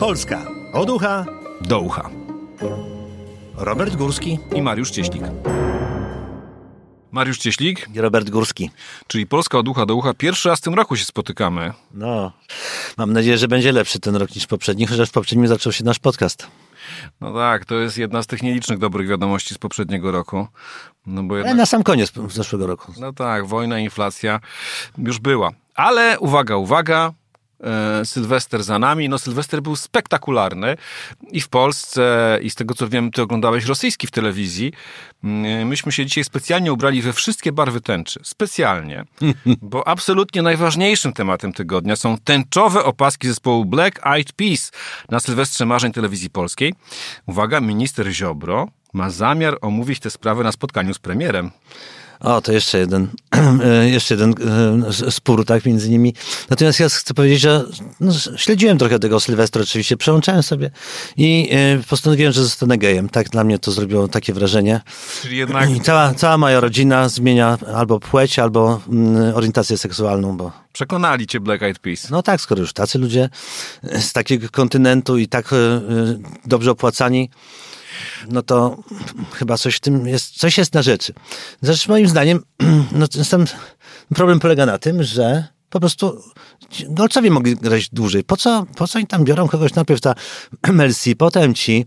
Polska od ucha do ucha. Robert Górski i Mariusz Cieślik. Mariusz Cieślik i Robert Górski. Czyli Polska od ucha do ucha. Pierwszy raz w tym roku się spotykamy. No, mam nadzieję, że będzie lepszy ten rok niż poprzedni, chociaż w poprzednim zaczął się nasz podcast. No tak, to jest jedna z tych nielicznych dobrych wiadomości z poprzedniego roku. No bo jednak... Ale na sam koniec zeszłego roku. No tak, wojna, inflacja już była. Ale uwaga, uwaga, Sylwester za nami. No, Sylwester był spektakularny i w Polsce, i z tego co wiem, ty oglądałeś rosyjski w telewizji. Mm, myśmy się dzisiaj specjalnie ubrali we wszystkie barwy tęczy. Specjalnie. Bo absolutnie najważniejszym tematem tygodnia są tęczowe opaski zespołu Black Eyed Peas na Sylwestrze Marzeń Telewizji Polskiej. Uwaga, minister Ziobro ma zamiar omówić tę sprawę na spotkaniu z premierem. O, to jeszcze jeden, e, jeszcze jeden e, spór, tak, między nimi. Natomiast ja chcę powiedzieć, że no, śledziłem trochę tego Sylwestra, oczywiście, przełączałem sobie i e, postanowiłem, że zostanę gejem. Tak, dla mnie to zrobiło takie wrażenie. Czyli jednak... I cała, cała moja rodzina zmienia albo płeć, albo mm, orientację seksualną, bo... Przekonali cię Black Eyed Peas. No tak, skoro już tacy ludzie z takiego kontynentu i tak dobrze opłacani, no to chyba coś w tym jest, coś jest na rzeczy. Zresztą moim zdaniem, no ten problem polega na tym, że po prostu golcowie mogli grać dłużej. Po co, po co oni tam biorą kogoś? Najpierw ta Melsi, potem ci.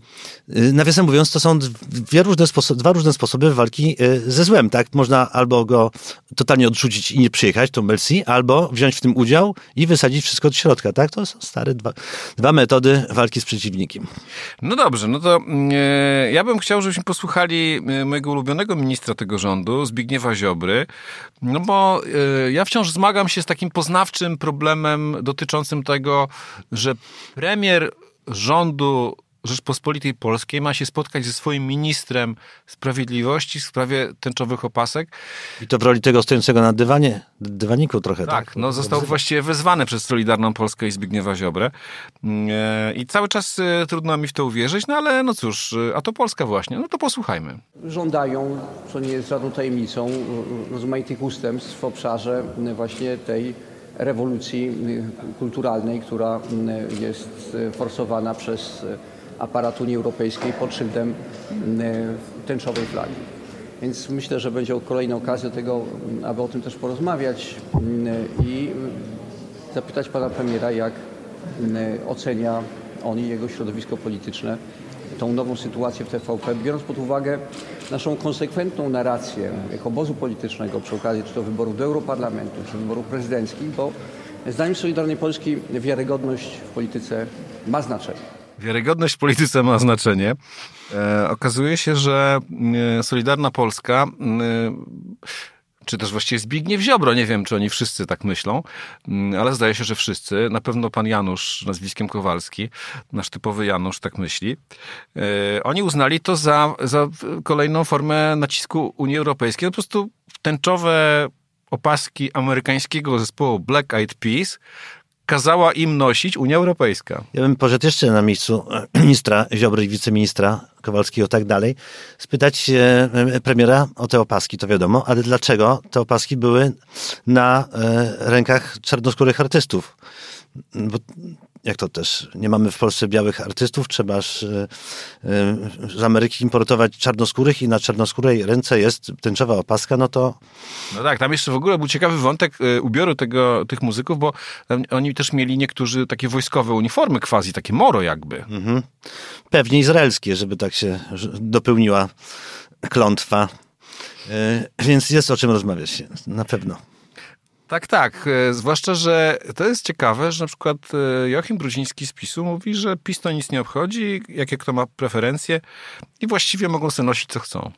Y, nawiasem mówiąc, to są dwie różne sposoby, dwa różne sposoby walki y, ze złem, tak? Można albo go totalnie odrzucić i nie przyjechać, to Melsi, albo wziąć w tym udział i wysadzić wszystko do środka, tak? To są stare dwa, dwa metody walki z przeciwnikiem. No dobrze, no to yy, ja bym chciał, żebyśmy posłuchali mojego ulubionego ministra tego rządu, Zbigniewa Ziobry, no bo yy, ja wciąż zmagam się z takim poznawczym problemem dotyczącym tego, że premier rządu Rzeczpospolitej Polskiej ma się spotkać ze swoim ministrem sprawiedliwości w sprawie tęczowych opasek. I to w roli tego stojącego na dywanie, dywaniku trochę, tak? Tak, no został właściwie wezwany przez Solidarną Polskę i Zbigniewa Ziobrę. E, I cały czas e, trudno mi w to uwierzyć, no ale no cóż, e, a to Polska właśnie, no to posłuchajmy. Żądają, co nie jest żadną tajemnicą, rozmaitych ustępstw w obszarze właśnie tej rewolucji kulturalnej, która jest forsowana przez aparat Unii Europejskiej pod szyldem tęczowej flagi. Więc myślę, że będzie kolejna okazja do tego, aby o tym też porozmawiać i zapytać pana premiera, jak ocenia on i jego środowisko polityczne tą nową sytuację w TVP, biorąc pod uwagę naszą konsekwentną narrację jako obozu politycznego przy okazji czy to wyborów do Europarlamentu, czy wyborów prezydenckich, bo zdaniem Solidarnej Polski wiarygodność w polityce ma znaczenie. Wiarygodność w polityce ma znaczenie. E, okazuje się, że e, Solidarna Polska e, czy też właściwie Zbigniew Ziobro, nie wiem, czy oni wszyscy tak myślą, mm, ale zdaje się, że wszyscy, na pewno pan Janusz nazwiskiem Kowalski, nasz typowy Janusz tak myśli, e, oni uznali to za, za kolejną formę nacisku Unii Europejskiej. Po prostu tęczowe opaski amerykańskiego zespołu Black Eyed Peas, kazała im nosić Unia Europejska. Ja bym poszedł jeszcze na miejscu ministra Ziobry i wiceministra Kowalskiego tak dalej, spytać e, premiera o te opaski, to wiadomo, ale dlaczego te opaski były na e, rękach czarnoskórych artystów? Bo jak to też, nie mamy w Polsce białych artystów, trzeba z, e, z Ameryki importować czarnoskórych i na czarnoskórej ręce jest tęczowa opaska, no to... No tak, tam jeszcze w ogóle był ciekawy wątek e, ubioru tego, tych muzyków, bo oni też mieli niektórzy takie wojskowe uniformy quasi, takie moro jakby. Mhm. Pewnie izraelskie, żeby tak się dopełniła klątwa. E, więc jest o czym rozmawiać, na pewno. Tak, tak. E, zwłaszcza, że to jest ciekawe, że na przykład e, Joachim Brudziński z PiSu mówi, że PiS to nic nie obchodzi, jakie kto ma preferencje i właściwie mogą sobie nosić co chcą.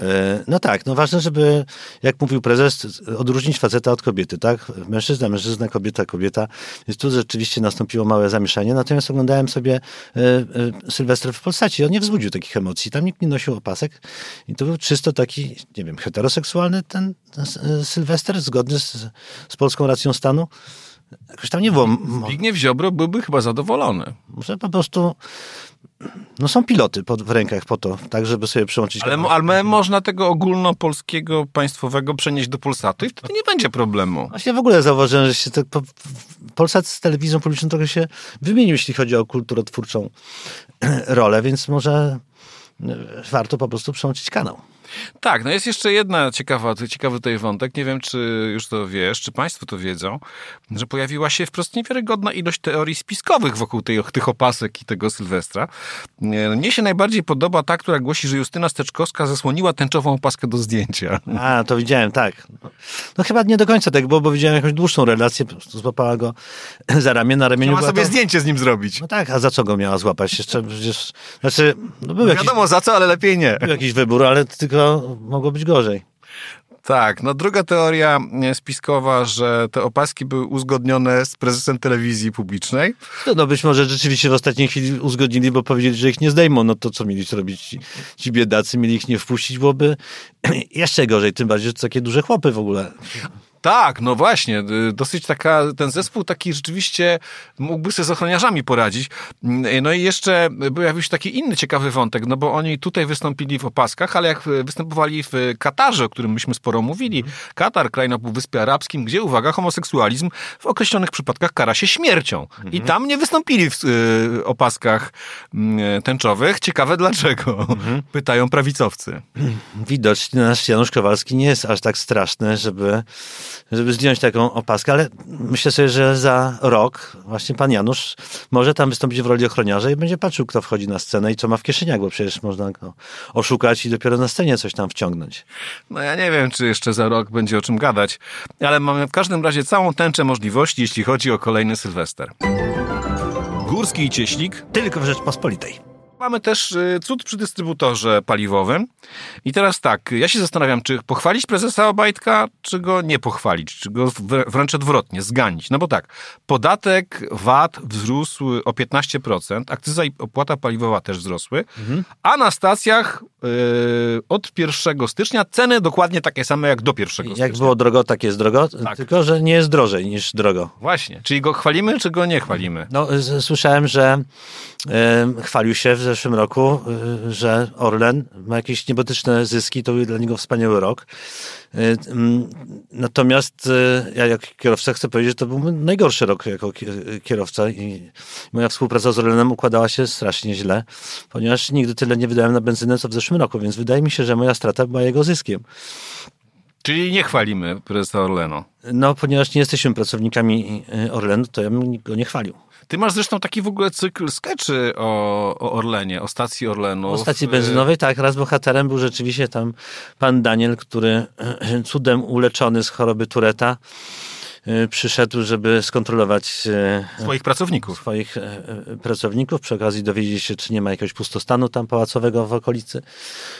E, no tak, no ważne, żeby, jak mówił prezes, odróżnić faceta od kobiety, tak? Mężczyzna, mężczyzna, kobieta, kobieta. Więc tu rzeczywiście nastąpiło małe zamieszanie. Natomiast oglądałem sobie e, e, Sylwester w Polsacie on nie wzbudził takich emocji. Tam nikt nie nosił opasek. I to był czysto taki, nie wiem, heteroseksualny ten, ten Sylwester, zgodny z, z polską racją stanu. Jakoś tam nie było... Zbigniew Ziobro byłby chyba zadowolony. Może po prostu no są piloty pod, w rękach po to, tak, żeby sobie przełączyć. Ale, mo- ale można tego ogólnopolskiego, państwowego przenieść do Polsatu i wtedy nie będzie problemu. Właśnie w ogóle zauważyłem, że się tak po, Polsat z telewizją publiczną trochę się wymienił, jeśli chodzi o kulturotwórczą rolę, więc może e, warto po prostu przełączyć kanał. Tak, no jest jeszcze jedna ciekawa, ciekawy tutaj wątek. Nie wiem, czy już to wiesz, czy państwo to wiedzą, że pojawiła się wprost niewiarygodna ilość teorii spiskowych wokół tej, tych opasek i tego Sylwestra. Mnie się najbardziej podoba ta, która głosi, że Justyna Steczkowska zasłoniła tęczową opaskę do zdjęcia. A, to widziałem, tak. No chyba nie do końca tak było, bo widziałem jakąś dłuższą relację, po prostu złapała go za ramię, na ramieniu Miała była sobie to... zdjęcie z nim zrobić. No tak, a za co go miała złapać? Jeszcze przecież, znaczy, no był, jakiś, Wiadomo za co, ale lepiej nie. był jakiś wybór, ale tylko mogło być gorzej. Tak, no druga teoria e, spiskowa, że te opaski były uzgodnione z prezesem telewizji publicznej. No, no być może rzeczywiście w ostatniej chwili uzgodnili, bo powiedzieli, że ich nie zdejmą. No to co mieli zrobić ci, ci biedacy? Mieli ich nie wpuścić, byłoby jeszcze gorzej. Tym bardziej, że to takie duże chłopy w ogóle. Tak, no właśnie, y, dosyć taka, ten zespół taki rzeczywiście mógłby sobie z ochroniarzami poradzić. Mm, No i jeszcze pojawił się taki inny ciekawy wątek, no bo oni tutaj wystąpili w opaskach, ale jak występowali w Katarze, o którym myśmy sporo mówili, Katar, kraj na Półwyspie Arabskim, gdzie, uwaga, homoseksualizm w określonych przypadkach kara się śmiercią. I tam nie wystąpili w y, opaskach y, tęczowych. Ciekawe dlaczego, pytają prawicowcy. Widocznie nasz Janusz Kowalski nie jest aż tak straszny, żeby, żeby zdjąć taką opaskę, ale myślę sobie, że za rok właśnie pan Janusz może tam wystąpić w roli ochroniarza i będzie patrzył, kto wchodzi na scenę i co ma w kieszeniach, bo przecież można go oszukać i dopiero na scenie coś tam wciągnąć. No ja nie wiem, czy jeszcze za rok będzie o czym gadać, ale mamy w każdym razie całą tęczę możliwości, jeśli chodzi o kolejny Sylwester. Górski i Cieślik. Tylko w Rzeczpospolitej. Mamy też y, cud przy dystrybutorze paliwowym. I teraz tak, ja się zastanawiam, czy pochwalić prezesa Obajtka, czy go nie pochwalić, czy go wr- wręcz odwrotnie, zganić. No bo tak, podatek VAT wzrósł o 15%, akcyza i opłata paliwowa też wzrosły, a na stacjach y, od 1 stycznia ceny dokładnie takie same jak do 1 stycznia. Jak było drogo, tak jest drogo, Tak. tylko że nie jest drożej niż drogo. Właśnie, czyli go chwalimy, czy go nie chwalimy? No, słyszałem, że e, chwalił się w zeszłym roku, e, że Orlen ma jakieś niebotyczne zyski, to był dla niego wspaniały rok. E, mm, natomiast e, ja jako kierowca chcę powiedzieć, że to był najgorszy rok jako ki- kierowca i moja współpraca z Orlenem układała się strasznie źle, ponieważ nigdy tyle nie wydałem na benzynę, co w zeszłym roku, więc wydaje mi się, że moja strata była jego zyskiem. Czyli nie chwalimy prezesa Orlenu. No, ponieważ nie jesteśmy pracownikami Orlenu, to ja bym go nie chwalił. Ty masz zresztą taki w ogóle cykl skeczy o, o Orlenie, o stacji Orlenu. O stacji benzynowej, tak, raz bohaterem był rzeczywiście tam pan Daniel, który e, cudem uleczony z choroby Tureta e, przyszedł, żeby skontrolować e, Swoich pracowników. swoich e, e, pracowników, przy okazji dowiedzieć się, czy nie ma jakiegoś pustostanu tam pałacowego w okolicy,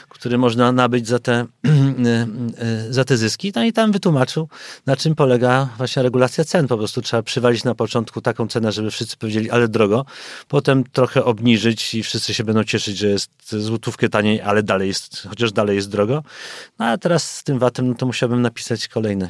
który można nabyć za te, e, e, za te zyski. No i tam wytłumaczył, na czym polega właśnie regulacja cen. Po prostu trzeba przywalić na początku taką cenę, żeby wszyscy powiedzieli, ale drogo, potem trochę obniżyć i wszyscy się będą cieszyć, że jest złotówkę taniej, ale dalej jest, chociaż dalej jest drogo. No a teraz z tym VAT-em, no to musiałbym napisać kolejny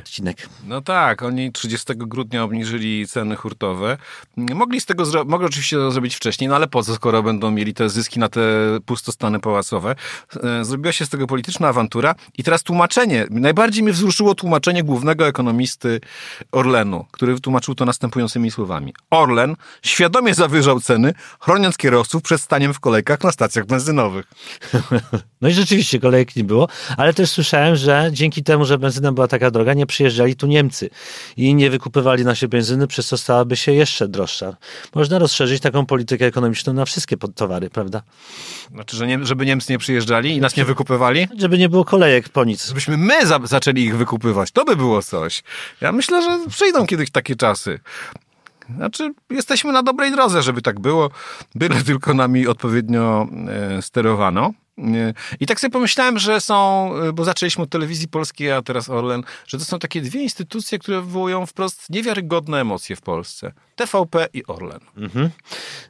odcinek. No tak, oni 30 grudnia obniżyli ceny hurtowe. Mogli z tego zro- mogli oczywiście to zrobić wcześniej, no ale po co, skoro będą mieli te zyski na te pustostany pałacowe. E, Zrobiła się z tego polityczna awantura i teraz tłumaczenie. Najbardziej mnie wzruszyło tłumaczenie głównego ekonomisty Orlenu, który tłumaczył to następującymi słowami. Orlen świadomie zawyżał ceny, chroniąc kierowców przed staniem w kolejkach na stacjach benzynowych. No i rzeczywiście kolejek nie było, ale też słyszałem, że dzięki temu, że benzyna była taka droga, nie przyjeżdżali tu Niemcy i nie wykupywali naszej benzyny, przez co stałaby się jeszcze droższa. Można rozszerzyć taką politykę ekonomiczną na wszystkie towary, prawda? Znaczy, że nie, żeby Niemcy nie przyjeżdżali i nas nie wykupywali? Żeby nie było kolejek po nic. Żebyśmy my za zaczęli ich wykupywać. To by było coś. Ja myślę, że przyjdą kiedyś takie czasy. Znaczy, jesteśmy na dobrej drodze, żeby tak było, byle tylko nami odpowiednio e, sterowano. I tak sobie pomyślałem, że są, e, bo zaczęliśmy od telewizji polskiej, a teraz Orlen, że to są takie dwie instytucje, które wywołują wprost niewiarygodne emocje w Polsce. TVP i Orlen.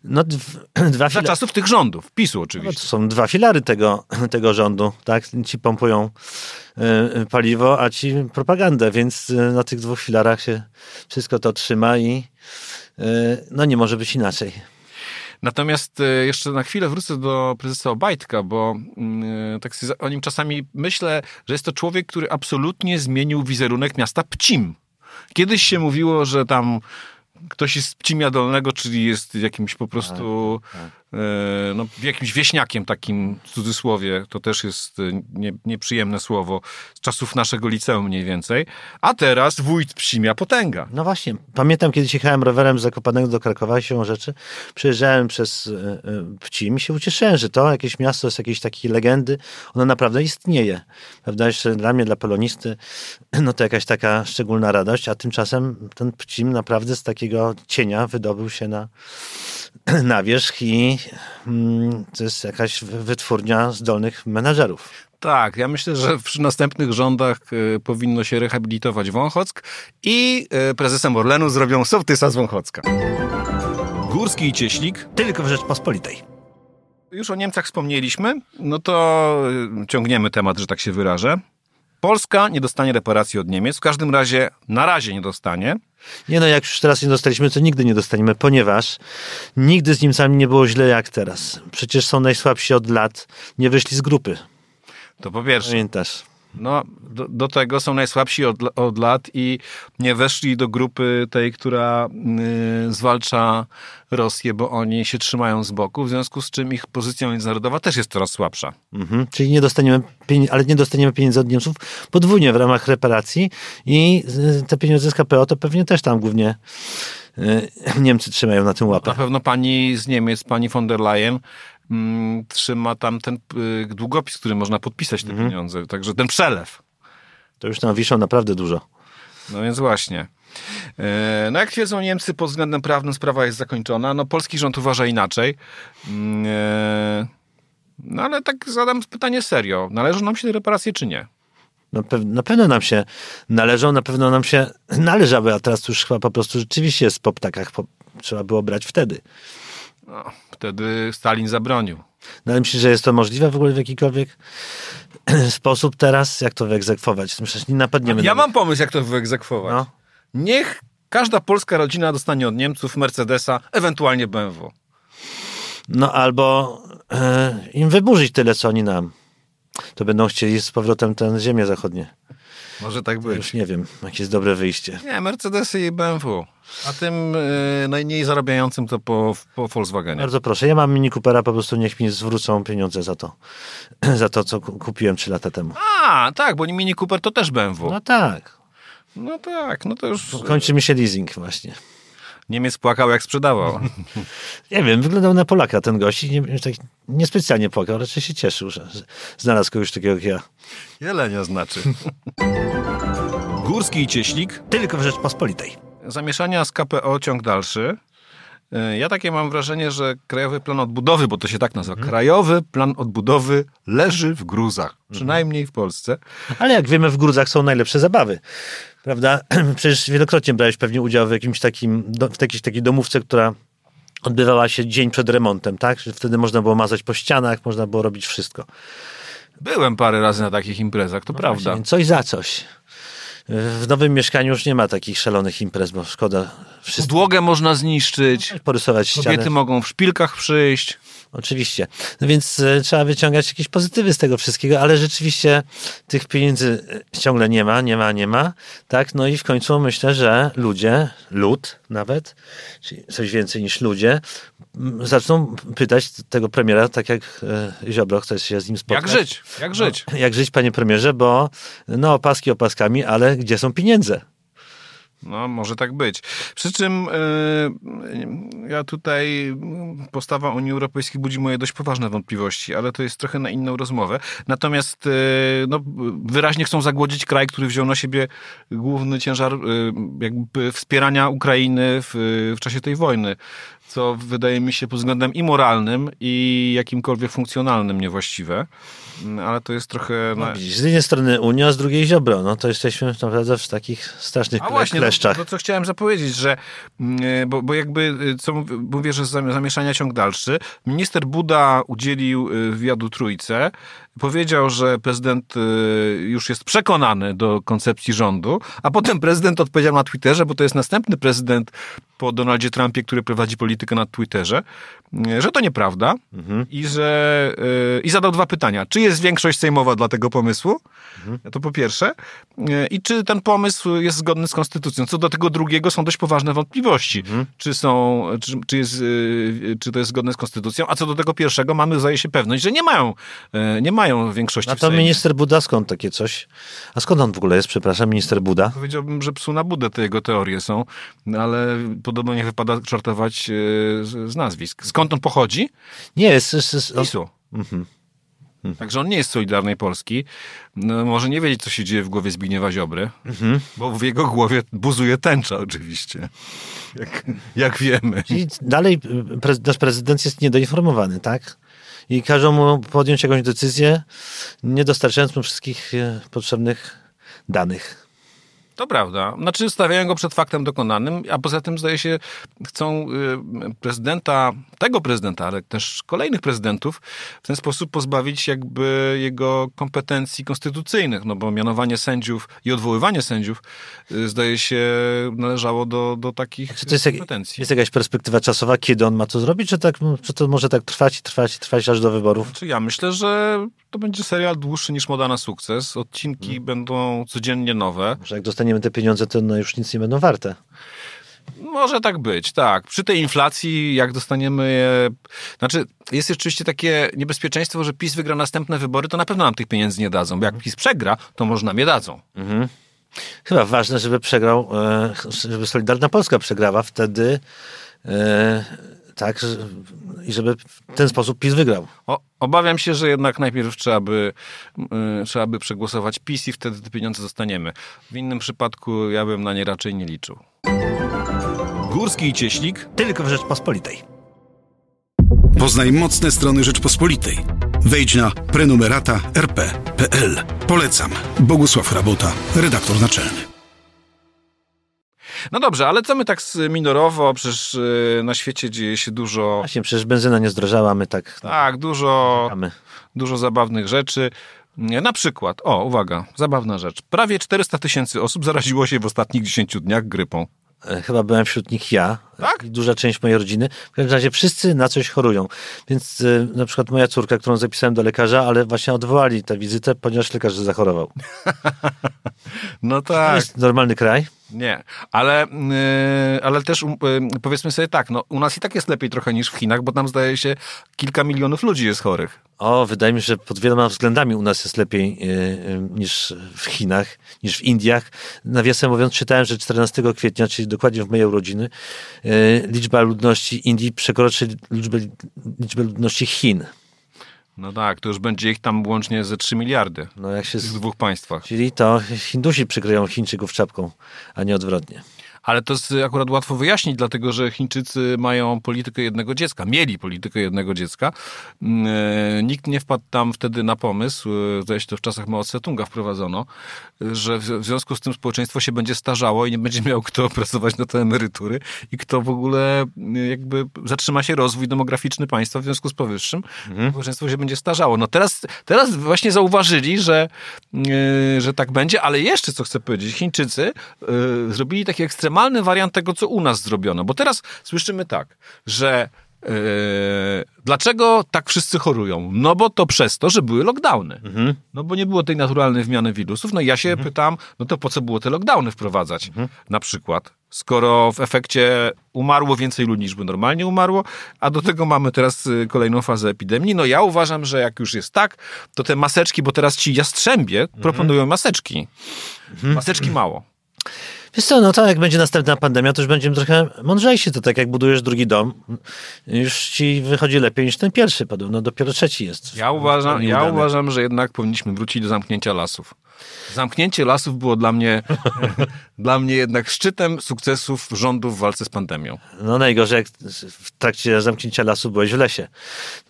No dw- dwa Za czasów tych rządów, PiSu no, oczywiście. to są dwa filary tego, tego rządu, tak? Ci pompują e, paliwo, a ci propagandę, więc e, na tych dwóch filarach się wszystko to trzyma i e, no nie może być inaczej. Natomiast e, jeszcze na chwilę wrócę do prezesa Obajtka, bo mm, tak o nim czasami myślę, że jest to człowiek, który absolutnie zmienił wizerunek miasta Pcim. Kiedyś się mówiło, że tam ktoś jest z Pcimia Dolnego, czyli jest jakimś po prostu tak, tak. E, no, jakimś wieśniakiem takim w cudzysłowie, to też jest e, nie, nieprzyjemne słowo, z czasów naszego liceum mniej więcej, a teraz wójt Psimia Potęga. No właśnie, pamiętam kiedyś jechałem rowerem z Zakopanego do Krakowa się rzeczy, przejeżdżałem przez e, Pcim i się ucieszyłem, że to jakieś miasto z jakiejś takiej legendy, ono naprawdę istnieje. Prawda, jeszcze dla mnie, dla polonisty, no to jakaś taka szczególna radość, a tymczasem ten Pcim naprawdę z takiego cienia wydobył się na na wierzch i to jest jakaś wytwórnia zdolnych menadżerów. Tak, ja myślę, że przy następnych rządach y, powinno się rehabilitować Wąchock i y, prezesem Orlenu zrobią sołtysa z Wąchocka. Górski i Cieślik. Tylko w Rzeczpospolitej. Już o Niemcach wspomnieliśmy, no to y, ciągniemy temat, że tak się wyrażę. Polska nie dostanie reparacji od Niemiec, w każdym razie na razie nie dostanie. Nie no, jak już teraz nie dostaliśmy, to nigdy nie dostaniemy, ponieważ nigdy z Niemcami nie było źle jak teraz. Przecież są najsłabsi od lat, nie wyszli z grupy. To po pierwsze. Pamiętasz. No, do, do, tego są najsłabsi od, od lat i nie weszli do grupy tej, która y, zwalcza Rosję, bo oni się trzymają z boku, w związku z czym ich pozycja międzynarodowa też jest coraz słabsza. Mhm, czyli nie dostaniemy pieniędzy, ale nie dostaniemy pieniędzy od Niemców podwójnie w ramach reparacji i y, te pieniądze z KPO to pewnie też tam głównie y, Niemcy trzymają na tym łapę. Na pewno pani z Niemiec, pani von der Leyen trzyma tam ten y, długopis, który można podpisać te mhm. pieniądze. Także ten przelew. To już tam wiszą naprawdę dużo. No więc właśnie. E, no jak twierdzą Niemcy, pod względem prawnym sprawa jest zakończona. No polski rząd uważa inaczej. Mm, e, no ale tak zadam pytanie serio. Należą nam się te reparacje czy nie? Na, pe na pewno nam się należą, na pewno nam się należały, a teraz już chyba po prostu rzeczywiście jest po ptakach. Po, trzeba było brać wtedy. No, wtedy Stalin zabronił. No ale myślisz, że jest to możliwe w ogóle w jakikolwiek sposób teraz? Jak to wyegzekwować? Przecież nie napadniemy. Ja mam pomysł, jak to wyegzekwować. No. Niech każda polska rodzina dostanie od Niemców Mercedesa, ewentualnie BMW. No albo e, im wyburzyć tyle, co oni nam. To będą chcieli z powrotem ten ziemię zachodnie. Może tak być. Już nie wiem, jakie jest dobre wyjście. Nie, Mercedesy i BMW. A tym y, najmniej zarabiającym to po, po Volkswagenie. Bardzo proszę. Ja mam Mini Coopera, po prostu niech mi zwrócą pieniądze za to. za to, co kupiłem trzy lata temu. A, tak, bo Mini Cooper to też BMW. No tak. No tak, no to już... Kończy mi się leasing właśnie. Niemiec płakał, jak sprzedawał. nie wiem, wyglądał na Polaka ten gość i nie, tak niespecjalnie płakał, raczej się cieszył, że znalazł kogoś takiego jak ja. Jelenia znaczy. Górski i Cieślik. Tylko w Rzeczpospolitej. Zamieszania z KPO ciąg dalszy. E, ja takie mam wrażenie, że Krajowy Plan Odbudowy, bo to się tak nazywa, mhm. Krajowy Plan Odbudowy leży w gruzach, przynajmniej w Polsce. Ale jak wiemy, w gruzach są najlepsze zabawy. Prawda? Przecież wielokrotnie brałeś pewnie udział w jakimś takim, w jakiejś takiej domówce, która odbywała się dzień przed remontem, tak? Że wtedy można było mazać po ścianach, można było robić wszystko. Byłem parę razy na takich imprezach, to no prawda. Właśnie, coś za coś. W nowym mieszkaniu już nie ma takich szalonych imprez, bo szkoda. Wszystko. Podłogę można zniszczyć. Porysować ścianę. Kobiety mogą w szpilkach przyjść. Oczywiście. No więc e, trzeba wyciągać jakieś pozytywy z tego wszystkiego, ale rzeczywiście tych pieniędzy e, ciągle nie ma, nie ma, nie ma. Tak? No i w końcu myślę, że ludzie, lud nawet, czyli coś więcej niż ludzie, zaczną pytać tego premiera, tak jak e, Ziobro chce się z nim spotkać. Jak żyć? Jak żyć? No, jak żyć, panie premierze, bo no opaski opaskami, ale gdzie są pieniądze? No, może tak być. Przy czym yy, ja tutaj postawa Unii Europejskiej budzi moje dość poważne wątpliwości, ale to jest trochę na inną rozmowę. Natomiast yy, no, wyraźnie chcą zagłodzić kraj, który wziął na siebie główny ciężar yy, jakby wspierania Ukrainy w, w czasie tej wojny co wydaje mi się pod względem i moralnym, i jakimkolwiek funkcjonalnym niewłaściwe. Mm, ale to jest trochę... No, z jednej strony Unia, z drugiej Ziobro. No to jesteśmy naprawdę w takich strasznych a właśnie, kleszczach. No, to co chciałem zapowiedzieć, że mm, bo, bo jakby, y, co mówię, że zamieszania ciąg dalszy. Minister Buda udzielił y, wywiadu Trójce. Powiedział, że prezydent y, już jest przekonany do koncepcji rządu, a potem prezydent odpowiedział na Twitterze, bo to jest następny prezydent po Donaldzie Trumpie, który prowadzi politykę na Twitterze, że to nieprawda i że y, i zadał dwa pytania. Czy jest większość sejmowa dla tego pomysłu? To po pierwsze. Y, I czy ten pomysł jest zgodny z konstytucją? Co do tego drugiego są dość poważne wątpliwości. Czy są, czy, czy, jest, y, czy to jest zgodne z konstytucją? A co do tego pierwszego mamy, zdaje się, pewność, że nie mają, y, nie mają większości A w to minister Buda skąd takie coś? A skąd on w ogóle jest, przepraszam, minister Buda? Powiedziałbym, że psu na budę te jego teorie są, ale podobno nie wypada żartować e, z, nazwisk. Skąd on pochodzi? Nie, jest... jest, jest PiSu. Także on nie jest Solidarnej Polski. No, może nie wiedzieć, co się dzieje w głowie Zbigniewa Ziobry, bo w jego głowie buzuje tęcza oczywiście. Jak, jak wiemy. I dalej pre, nasz prezydent jest niedoinformowany, tak? I każą mu podjąć jakąś decyzję, nie dostarczając mu wszystkich e, potrzebnych danych. To prawda. Znaczy stawiają go przed faktem dokonanym, a poza tym zdaje się chcą y, prezydenta, tego prezydenta, ale też kolejnych prezydentów w ten sposób pozbawić jakby jego kompetencji konstytucyjnych, no bo mianowanie sędziów i odwoływanie sędziów y, zdaje się należało do, do takich Czy to jest, kompetencji. jest jakaś perspektywa czasowa, kiedy on ma to zrobić, czy, tak, czy to może tak trwać i trwać i trwać aż do wyborów? Czy ja myślę, że to będzie serial dłuższy niż Moda na sukces. Odcinki Hmm. będą codziennie nowe. Że jak dostaniemy te pieniądze, to no już nic nie będą warte. Może tak być, tak. Przy tej inflacji, jak dostaniemy je... Znaczy, jest rzeczywiście takie niebezpieczeństwo, że PiS wygra następne wybory, to na pewno nam tych pieniędzy nie dadzą. Bo jak PiS przegra, to może nam je dadzą. Chyba ważne, żeby przegrał, e, żeby Solidarna Polska przegrała wtedy, e, tak, i żeby w ten sposób PiS wygrał. O, obawiam się, że jednak najpierw trzeba by, y, trzeba by przegłosować PiS i wtedy te pieniądze dostaniemy. W innym przypadku ja bym na nie raczej nie liczył. Górski i Cieślik Tylko w Rzeczpospolitej. Poznaj mocne strony Rzeczpospolitej. Wejdź na prenumerata rp.pl. Polecam. Bogusław Rabota, redaktor naczelny. No dobrze, ale co my tak minorowo? Przecież y, na świecie dzieje się dużo, Właśnie, przecież benzyna nie zdrożała, my tak tak, dużo, dużo zabawnych rzeczy. Na przykład, o, uwaga, zabawna rzecz. Prawie 400 tysięcy osób zaraziło się w ostatnich 10 dniach grypą. E, Chyba byłem wśród nich ja Tak? i duża część mojej rodziny. W każdym razie wszyscy na coś chorują. Więc e, na przykład moja córka, którą zapisałem do lekarza, ale właśnie odwołali tę wizytę, ponieważ lekarz zachorował. No To tak. jest normalny kraj. Nie, ale, yy, ale też yy, powiedzmy sobie tak, no, u nas i tak jest lepiej trochę niż w Chinach, bo tam zdaje się kilka milionów ludzi jest chorych. O, wydaje mi się, że pod wieloma względami u nas jest lepiej e, niż w Chinach, niż w Indiach. Nawiasem mówiąc, czytałem, że 14 kwietnia, czyli dokładnie w mojej urodziny, e, liczba ludności Indii przekroczy liczbę, liczbę ludności Chin. No tak, to już będzie ich tam łącznie ze 3 miliardy No jak się... w tych dwóch państwach. Czyli to Hindusi przykryją Chińczyków czapką, a nie odwrotnie. Ale to jest akurat łatwo wyjaśnić, dlatego że Chińczycy mają politykę jednego dziecka, mieli politykę jednego dziecka. Mm, e, Nikt nie wpadł tam wtedy na pomysł, e, zdaje się to w czasach Mao Tse-tunga wprowadzono, e, że w związku z tym społeczeństwo się będzie starzało i nie będzie miał kto pracować na te emerytury i kto w ogóle jakby zatrzyma się rozwój demograficzny państwa w związku z powyższym. Społeczeństwo się będzie starzało. No teraz, teraz właśnie zauważyli, że, że tak będzie, ale jeszcze co chcę powiedzieć, Chińczycy zrobili taki ekstremalny wariant tego, co u nas zrobiono. Bo teraz słyszymy tak, że e, dlaczego tak wszyscy chorują? No bo to przez to, że były lockdowny. No bo nie było tej naturalnej wymiany wirusów. No i ja się pytam, no to po co było te lockdowny wprowadzać? Na przykład, skoro w efekcie umarło więcej ludzi niż by normalnie umarło, a do tego mamy teraz y, kolejną fazę epidemii. No ja uważam, że jak już jest tak, to te maseczki, bo teraz ci jastrzębie proponują maseczki. Maseczki mało. Wiesz co, no to jak będzie następna pandemia, to już będziemy trochę mądrzejsi. To tak jak budujesz drugi dom, już ci wychodzi lepiej niż ten pierwszy. Podobno dopiero trzeci jest. Ja uważam, ja uważam, że jednak powinniśmy wrócić do zamknięcia lasów. Zamknięcie lasów było dla mnie, dla mnie jednak szczytem sukcesów rządu w walce z pandemią. No najgorzej, jak w trakcie zamknięcia lasu byłeś w lesie.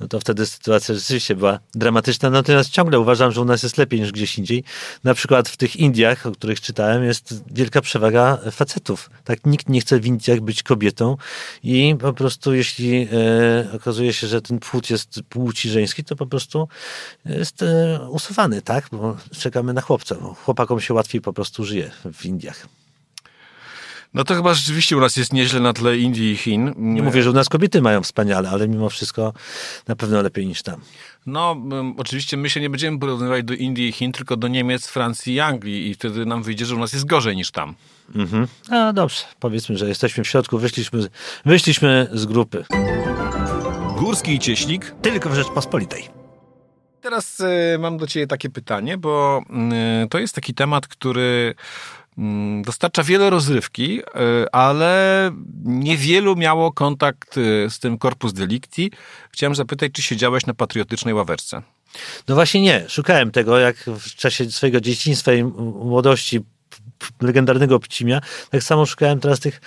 No to wtedy sytuacja rzeczywiście była dramatyczna. Natomiast ciągle uważam, że u nas jest lepiej niż gdzieś indziej. Na przykład w tych Indiach, o których czytałem, jest wielka przewaga facetów. Tak, nikt nie chce w Indiach być kobietą i po prostu jeśli e, okazuje się, że ten płód jest płci żeńskiej, to po prostu jest e, usuwany, tak? Bo czekamy na chłopca. Bo chłopakom się łatwiej po prostu żyje w Indiach. No to chyba rzeczywiście u nas jest nieźle na tle Indii i Chin. Nie mówię, że u nas kobiety mają wspaniale, ale mimo wszystko na pewno lepiej niż tam. No, oczywiście my się nie będziemy porównywać do Indii i Chin, tylko do Niemiec, Francji i Anglii i wtedy nam wyjdzie, że u nas jest gorzej niż tam. Mhm. A dobrze, powiedzmy, że jesteśmy w środku, wyszliśmy, wyszliśmy z grupy. Górski i Cieślik. Tylko w Rzeczpospolitej. Teraz y, mam do ciebie takie pytanie, bo y, to jest taki temat, który y, dostarcza wiele rozrywki, y, ale niewielu miało kontakt z tym Corpus Delicti. Chciałem zapytać, czy siedziałeś na patriotycznej ławeczce? No właśnie nie, szukałem tego, jak w czasie swojego dzieciństwa i młodości legendarnego Pcimia, tak samo szukałem teraz tych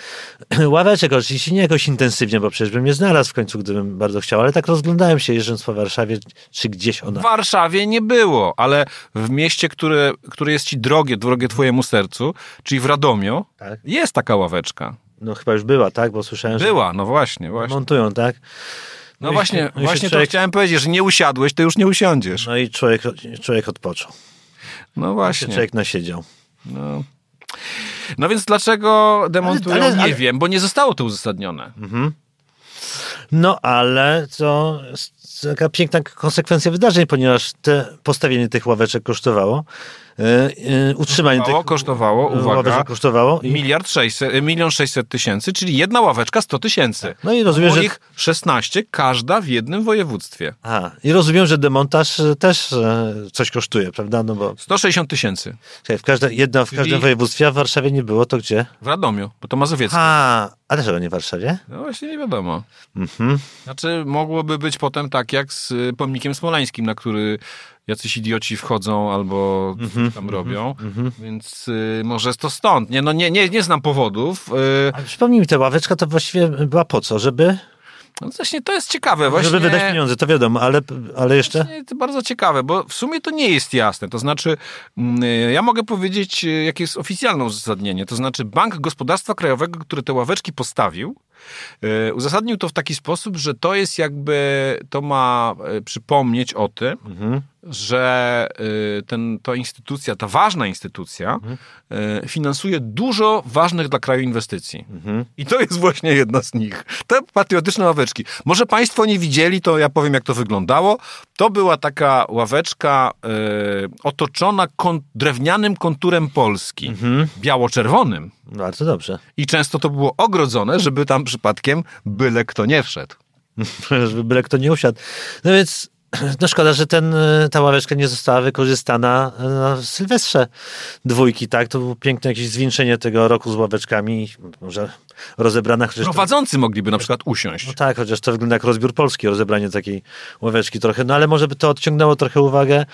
ławeczek, oczywiście nie jakoś intensywnie, bo przecież bym nie znalazł w końcu, gdybym bardzo chciał, ale tak rozglądałem się jeżdżąc po Warszawie, czy gdzieś ona... W Warszawie nie było, ale w mieście, które, które jest ci drogie, drogie twojemu sercu, czyli w Radomiu, Tak. jest taka ławeczka. No chyba już była, tak? Bo słyszałem, Była, no właśnie, że właśnie. montują, tak? No i- właśnie, no i właśnie człowiek- to chciałem powiedzieć, że nie usiadłeś, to już nie usiądziesz. No i człowiek, człowiek odpoczął. No właśnie. człowiek nasiedział. No. No więc dlaczego demontują? ale- nie ale- wiem, bo nie zostało to uzasadnione. No ale to jest taka piękna konsekwencja wydarzeń, ponieważ te postawienie tych ławeczek kosztowało. Yy, yy, utrzymanie Kosztowało, tych kosztowało, uwaga, kosztowało. I, miliard sześćset, e, milion sześćset tysięcy, czyli jedna ławeczka 100 tysięcy. no i rozumiem, że ich 16, każda w jednym województwie. A, i rozumiem, że demontaż e, też e, coś kosztuje, prawda? No bo 160 tysięcy w, każde, jedna w Czyli- każdym województwie, a w Warszawie nie było, to gdzie? w Radomiu, bo to mazowieckie. A, a dlaczego nie w Warszawie? No właśnie nie wiadomo. Mhm. Znaczy mogłoby być potem tak jak z pomnikiem smoleńskim, na który jacyś idioci wchodzą albo Mhm, coś tam robią, więc y, może jest to stąd. Nie, no nie, nie, nie znam powodów. Y, Ale przypomnij mi, ta ławeczka to właściwie była po co? Żeby, no właśnie to jest ciekawe. Właśnie, żeby wydać pieniądze, to wiadomo, ale, ale jeszcze? Właśnie To bardzo ciekawe, bo w sumie to nie jest jasne. To znaczy, mm, y, ja mogę powiedzieć, y, jakie jest oficjalne uzasadnienie. To znaczy, Bank Gospodarstwa Krajowego, który te ławeczki postawił, y, uzasadnił to w taki sposób, że to jest jakby, to ma przypomnieć o tym, Mhm. Że y, ten, ta instytucja, ta ważna instytucja, y, finansuje dużo ważnych dla kraju inwestycji. I to jest właśnie jedna z nich. Te patriotyczne ławeczki. Może Państwo nie widzieli, to ja powiem, jak to wyglądało. To była taka ławeczka y, otoczona kon- drewnianym konturem Polski, biało-czerwonym. Bardzo dobrze. I często to było ogrodzone, żeby tam przypadkiem byle kto nie wszedł. żeby byle kto nie usiadł. No więc, no szkoda, że ten, e, ta ławeczka nie została wykorzystana e, na Sylwestrze dwójki, tak? To było piękne jakieś zwieńczenie tego roku z ławeczkami, może rozebrana chociaż... To, Prowadzący mogliby na przykład usiąść. no tak, chociaż to wygląda jak rozbiór Polski, rozebranie takiej ławeczki trochę, no ale może by to odciągnęło trochę uwagę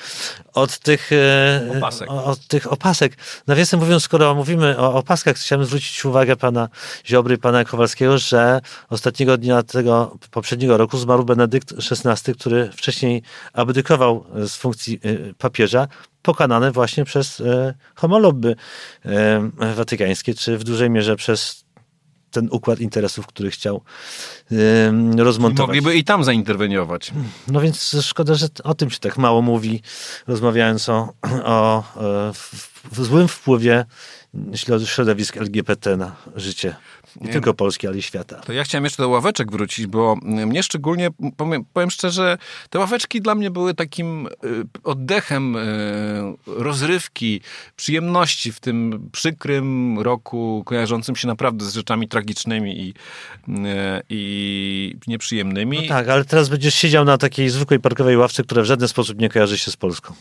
od tych... e, Opasek. Od tych opasek. Nawiasem mówiąc, skoro mówimy o opaskach, chciałem zwrócić uwagę pana Ziobry i pana Kowalskiego, że ostatniego dnia tego poprzedniego roku zmarł Benedykt XVI, który wcześniej abdykował z funkcji e, papieża, pokonany właśnie przez e, homolobby e, watykańskie, czy w dużej mierze przez ten układ interesów, który chciał rozmontować. Mogliby i tam zainterweniować. No więc szkoda, że o tym się tak mało mówi, rozmawiając o, o w, w złym wpływie środowisk LGBT na życie nie tylko Polski, ale i świata. To ja chciałem jeszcze do ławeczek wrócić, bo mnie szczególnie, powiem, powiem szczerze, te ławeczki dla mnie były takim y, oddechem y, rozrywki, przyjemności w tym przykrym roku, kojarzącym się naprawdę z rzeczami tragicznymi i, y, i nieprzyjemnymi. No tak, ale teraz będziesz siedział na takiej zwykłej parkowej ławce, która w żaden sposób nie kojarzy się z Polską.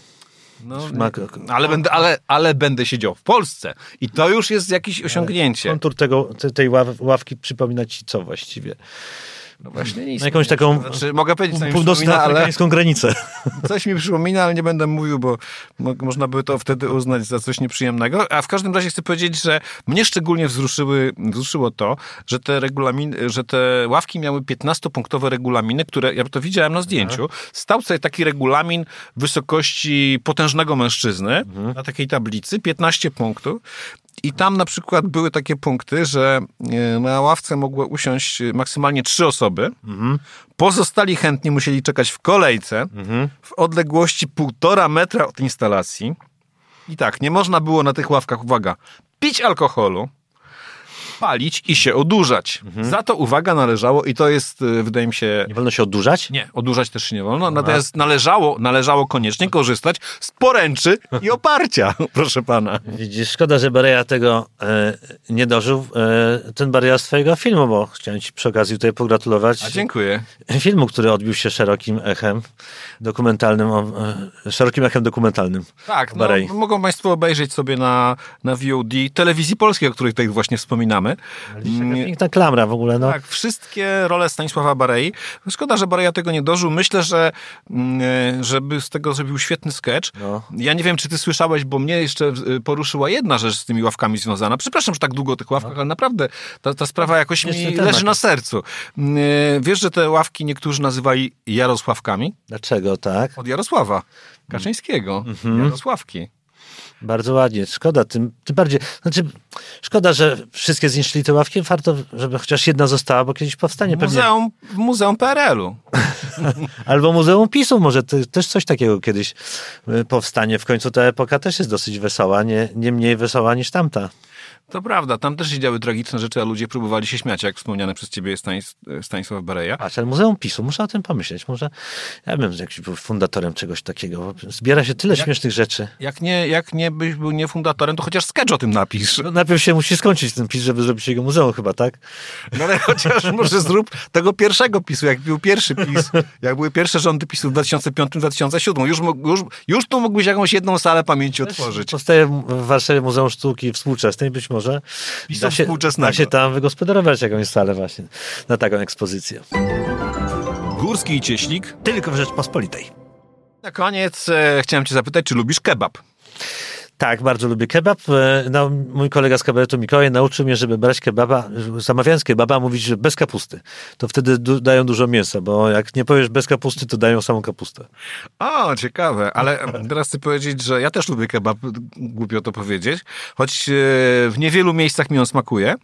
No, Ma- ale, będę, ale, ale będę siedział w Polsce i to już jest jakieś osiągnięcie. Kontur tego, te- tej ław, ławki przypomina ci co właściwie? No właśnie nic. No jakąś taką Znaczy, mogę powiedzieć, przypomina, ale... północnoafrykańską granicę. Coś mi przypomina, ale nie będę mówił, bo mo- można by to wtedy uznać za coś nieprzyjemnego. A w każdym razie chcę powiedzieć, że mnie szczególnie wzruszyły, wzruszyło to, że te regulaminy, że te ławki miały 15-punktowe regulaminy, które, ja to widziałem na zdjęciu, stał sobie taki regulamin wysokości potężnego mężczyzny na takiej tablicy, 15 punktów. I tam na przykład były takie punkty, że e, na ławce mogły usiąść maksymalnie trzy osoby. Pozostali chętni musieli czekać w kolejce w odległości półtora metra od instalacji. I tak, nie można było na tych ławkach, uwaga, pić alkoholu. Palić i się odurzać. Za to uwaga należało i to jest, y, wydaje mi się... Nie wolno się odurzać? Nie, odurzać też się nie wolno, natomiast należało, należało koniecznie korzystać z poręczy i oparcia, proszę pana. Widzisz, szkoda, że Bareja tego e, nie dożył. E, ten Bareja z twojego filmu, bo chciałem ci przy okazji tutaj pogratulować. A dziękuję. Filmu, który odbił się szerokim echem dokumentalnym, o, e, szerokim echem dokumentalnym. Tak, no, mogą państwo obejrzeć sobie na, na VOD telewizji polskiej, o której tutaj właśnie wspominamy. Taka piękna klamra w ogóle, no. Tak, wszystkie role Stanisława Barei. Szkoda, że Bareja tego nie dożył. Myślę, że mm, żeby z tego zrobił świetny sketch. No. Ja nie wiem, czy ty słyszałeś, bo mnie jeszcze y, poruszyła jedna rzecz z tymi ławkami związana. Przepraszam, że tak długo o tych ławkach, ale naprawdę ta, ta sprawa jakoś mi Śmieszny temat. leży na sercu. Mm, y, Wiesz, że te ławki niektórzy nazywali Jarosławkami? Dlaczego tak? Od Jarosława Kaczyńskiego. Mhm. Jarosławki. Bardzo ładnie. Szkoda, tym, tym bardziej. Znaczy, szkoda, że wszystkie zniszczyli te ławki. Warto, żeby chociaż jedna została, bo kiedyś powstanie pewnie. Muzeum, w Muzeum PRL-u. Albo Muzeum PiSu, może te, też coś takiego kiedyś y, powstanie. W końcu ta epoka też jest dosyć wesoła, nie, nie mniej wesoła niż tamta. To prawda, tam też się działy tragiczne rzeczy, a ludzie próbowali się śmiać, jak wspomniane przez ciebie Stanis, Stanisław Bareja. Patrz, ale Muzeum PiSu, muszę o tym pomyśleć. Może ja bym jakiś był fundatorem czegoś takiego. bo Zbiera się tyle śmiesznych rzeczy. Jak nie, jak nie byś był nie fundatorem, to chociaż sketch o tym napisz. No, najpierw się musi skończyć ten PiS, żeby zrobić jego muzeum chyba, tak? No ale chociaż może zrób tego pierwszego PiSu, jak był pierwszy PiS, jak były pierwsze rządy PiSu w 2005-2007. Już, już, już tu mógłbyś jakąś jedną salę pamięci otworzyć. Powstaje w Warszawie Muzeum Sztuki Współczesnej, być może PiSu da się, współczesnego. da się tam wygospodarować jakąś salę właśnie na taką ekspozycję. Górski i Cieślik. Tylko w Rzeczpospolitej. Na koniec e, chciałem cię zapytać, czy lubisz kebab? Tak, bardzo lubię kebab. E, No, mój kolega z kabaretu Mikołaj nauczył mnie, żeby brać kebaba, zamawiając kebaba, mówić że bez kapusty. To wtedy du- dają dużo mięsa, bo jak nie powiesz bez kapusty, to dają samą kapustę. O, ciekawe, ale teraz chcę powiedzieć, że ja też lubię kebab, głupio to powiedzieć, choć e, w niewielu miejscach mi on smakuje,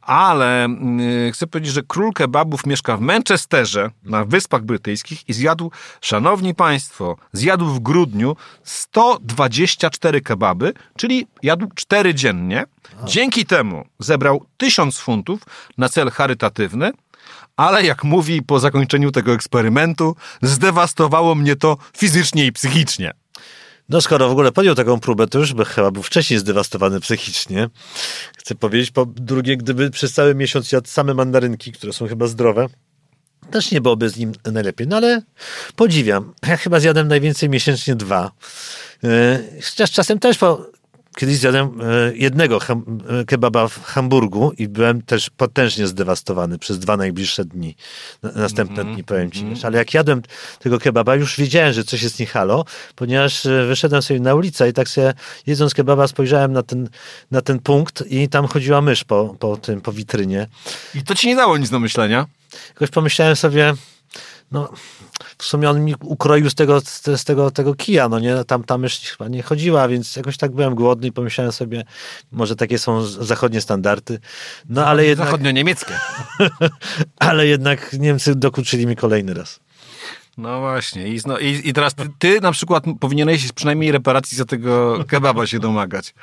ale mm, chcę powiedzieć, że król kebabów mieszka w Manchesterze, na Wyspach Brytyjskich i zjadł, szanowni państwo, zjadł w grudniu 124 kebaby, czyli jadł 4 dziennie. Dzięki temu zebrał 1000 funtów na cel charytatywny, ale jak mówi po zakończeniu tego eksperymentu, zdewastowało mnie to fizycznie i psychicznie. No skoro w ogóle podjął taką próbę, to już by chyba był wcześniej zdewastowany psychicznie. Chcę powiedzieć, po drugie, gdyby przez cały miesiąc jadł same mandarynki, które są chyba zdrowe, też nie byłoby z nim najlepiej. No ale podziwiam. Ja chyba zjadłem najwięcej miesięcznie dwa. Yy, Chociaż czasem też po, kiedyś zjadłem e, jednego e, kebaba w Hamburgu i byłem też potężnie zdewastowany przez dwa najbliższe dni. Na- Następne dni, powiem ci. wiesz. Ale jak jadłem tego kebaba, już wiedziałem, że coś jest nie halo, ponieważ e, wyszedłem sobie na ulicę i tak sobie jedząc kebaba spojrzałem na ten, na ten punkt i tam chodziła mysz po, po tym, po witrynie. I to ci nie dało nic do myślenia. Jakoś pomyślałem sobie, no w sumie on mi ukroił z tego, z tego, tego kija, no nie, tam ta mysz chyba nie chodziła, więc jakoś tak byłem głodny i pomyślałem sobie, może takie są zachodnie standardy, no ale jednak, Zachodnio-niemieckie. ale jednak Niemcy dokuczyli mi kolejny raz. No właśnie. I, zno, i, i teraz ty, ty na przykład powinieneś przynajmniej reparacji za tego kebaba się domagać.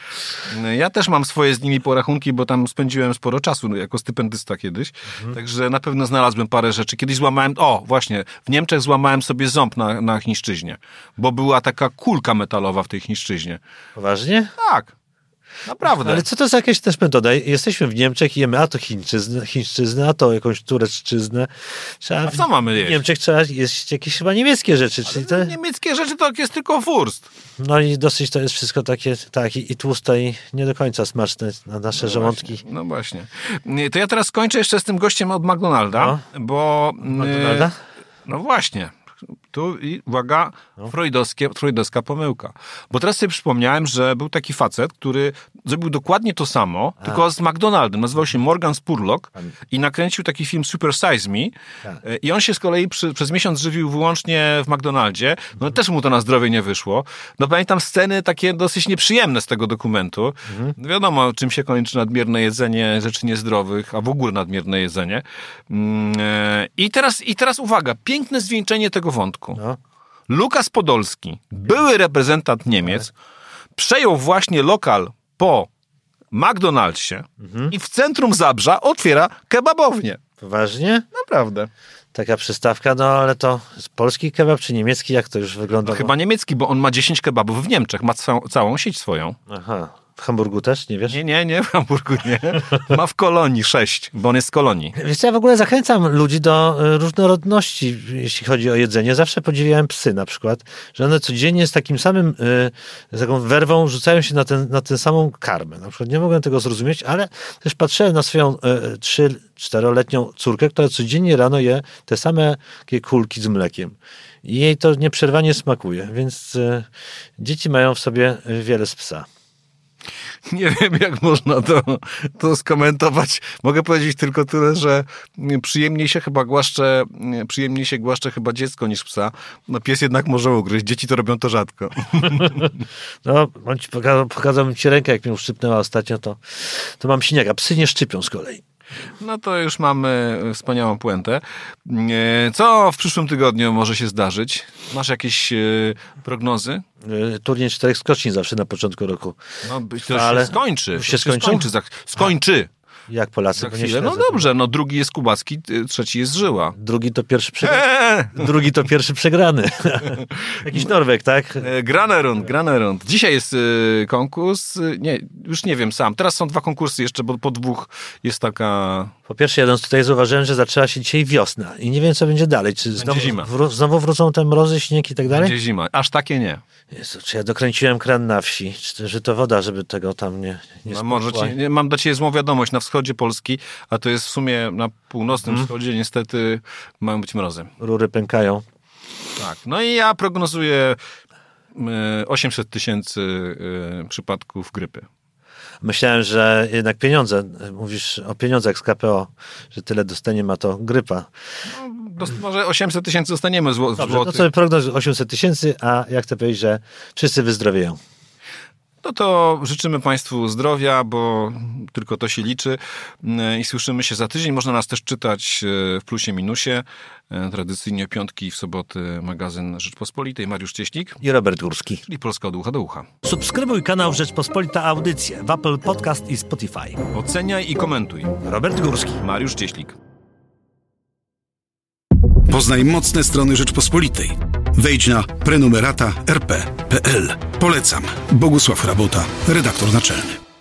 Ja też mam swoje z nimi porachunki, bo tam spędziłem sporo czasu no, jako stypendysta kiedyś. Także na pewno znalazłem parę rzeczy. Kiedyś złamałem, o właśnie, w Niemczech złamałem sobie ząb na, na chińszczyźnie, bo była taka kulka metalowa w tej chińszczyźnie. Poważnie? Tak. Naprawdę. Ale co to za jakieś też metoda? Jesteśmy w Niemczech i jemy a to chińszczyznę, chińszczyznę, a to jakąś turecczyznę. Trzeba, A co mamy W jeść? Niemczech trzeba jeść jakieś chyba niemieckie rzeczy, czyli te, Niemieckie rzeczy to jest tylko wurst. no i dosyć to jest wszystko takie, tak, i, i tłuste i nie do końca smaczne na nasze żołądki. Właśnie, no właśnie. Nie, To ja teraz skończę jeszcze z tym gościem od McDonalda, bo... McDonalda? No właśnie. Tu i uwaga, No. freudowskie, freudowska pomyłka. Bo teraz sobie przypomniałem, że był taki facet, który zrobił dokładnie to samo, tylko z McDonaldem. Nazywał się Morgan Spurlock i nakręcił taki film Super Size Me. Tak. I on się z kolei przy, przez miesiąc żywił wyłącznie w McDonaldzie. No też mu to na zdrowie nie wyszło. No pamiętam sceny takie dosyć nieprzyjemne z tego dokumentu. No Wiadomo, czym się kończy nadmierne jedzenie rzeczy niezdrowych, a w ogóle nadmierne jedzenie. Mm, e, I teraz, I teraz uwaga, piękne zwieńczenie tego wątku. No. Lukas Podolski, były reprezentant Niemiec, przejął właśnie lokal po McDonald'sie Mhm. i w centrum Zabrza otwiera kebabownię. Poważnie? Naprawdę. Taka przystawka, no ale to polski kebab czy niemiecki? Jak to już wygląda? No, chyba niemiecki, bo on ma 10 kebabów w Niemczech, ma całą, całą sieć swoją. Aha. W Hamburgu też, nie wiesz? Nie, nie, nie, w Hamburgu nie. Ma w Kolonii 6, bo on jest z Kolonii. Wiesz ja w ogóle zachęcam ludzi do y, różnorodności, jeśli chodzi o jedzenie. Zawsze podziwiałem psy na przykład, że one codziennie z takim samym, y, z taką werwą rzucają się na, ten, na tę samą karmę. Na przykład nie mogłem tego zrozumieć, ale też patrzyłem na swoją y, trzy, czteroletnią córkę, która codziennie rano je te same kulki z mlekiem. I jej to nieprzerwanie smakuje, więc dzieci mają w sobie wiele z psa. Nie wiem, jak można to, to skomentować. Mogę powiedzieć tylko tyle, że przyjemniej się chyba głaszcze, przyjemniej się głaszcze chyba dziecko niż psa. No pies jednak może ugryźć, dzieci to robią to rzadko. No, on ci ci rękę, jak mnie uszczypnęła ostatnio, to, to mam siniaka. Psy nie szczypią z kolei. No to już mamy wspaniałą puentę. E, Co w przyszłym tygodniu może się zdarzyć? Masz jakieś e, prognozy? Y, Turniej czterech skoczni zawsze na początku roku. No, to Ale- się skończy. się skończy. Skończy. Jak Polacy? Chwilę. No śledzę. dobrze, no drugi jest Kubacki, y, trzeci jest Żyła. Drugi to pierwszy przegrany. Eee! Drugi to pierwszy przegrany. Jakiś Norweg, tak? E, Granerund, Granerund. Dzisiaj jest y, konkurs. y, Nie, już nie wiem sam. Teraz są dwa konkursy jeszcze, bo po dwóch jest taka... Po pierwsze, jeden tutaj zauważyłem, że zaczęła się dzisiaj wiosna i nie wiem, co będzie dalej. Czy znowu, zima. wró- znowu wrócą te mrozy, śnieg i tak dalej? Będzie zima. Aż takie nie. Jezu, czy ja dokręciłem kran na wsi? Czy, że to woda, żeby tego tam nie, nie No, może ci, mam dla ciebie złą wiadomość. Na wschodzie Polski, a to jest w sumie na północnym Mhm. wschodzie, niestety mają być mrozy. Rury pękają. Tak. No i ja prognozuję y, 800 tysięcy y, przypadków grypy. Myślałem, że jednak pieniądze, mówisz o pieniądzach z KPO, że tyle dostanie ma to grypa. Dos- może 800 tysięcy dostaniemy zło- Dobrze, no złotych. to prognoz 800 tysięcy, a ja chcę powiedzieć, że wszyscy wyzdrowieją. No to życzymy Państwu zdrowia, bo tylko to się liczy Mm, i słyszymy się za tydzień. Można nas też czytać e, w plusie minusie. E, Tradycyjnie piątki w soboty magazyn Rzeczpospolitej. Mariusz Cieślik, I Robert Górski. czyli Polska od ucha do ucha. Subskrybuj kanał Rzeczpospolita Audycje w Apple Podcast i Spotify. Oceniaj i komentuj. Robert Górski. Mariusz Cieślik. Poznaj mocne strony Rzeczpospolitej. Wejdź na prenumerata rp.pl. Polecam. Bogusław Rabota, redaktor naczelny.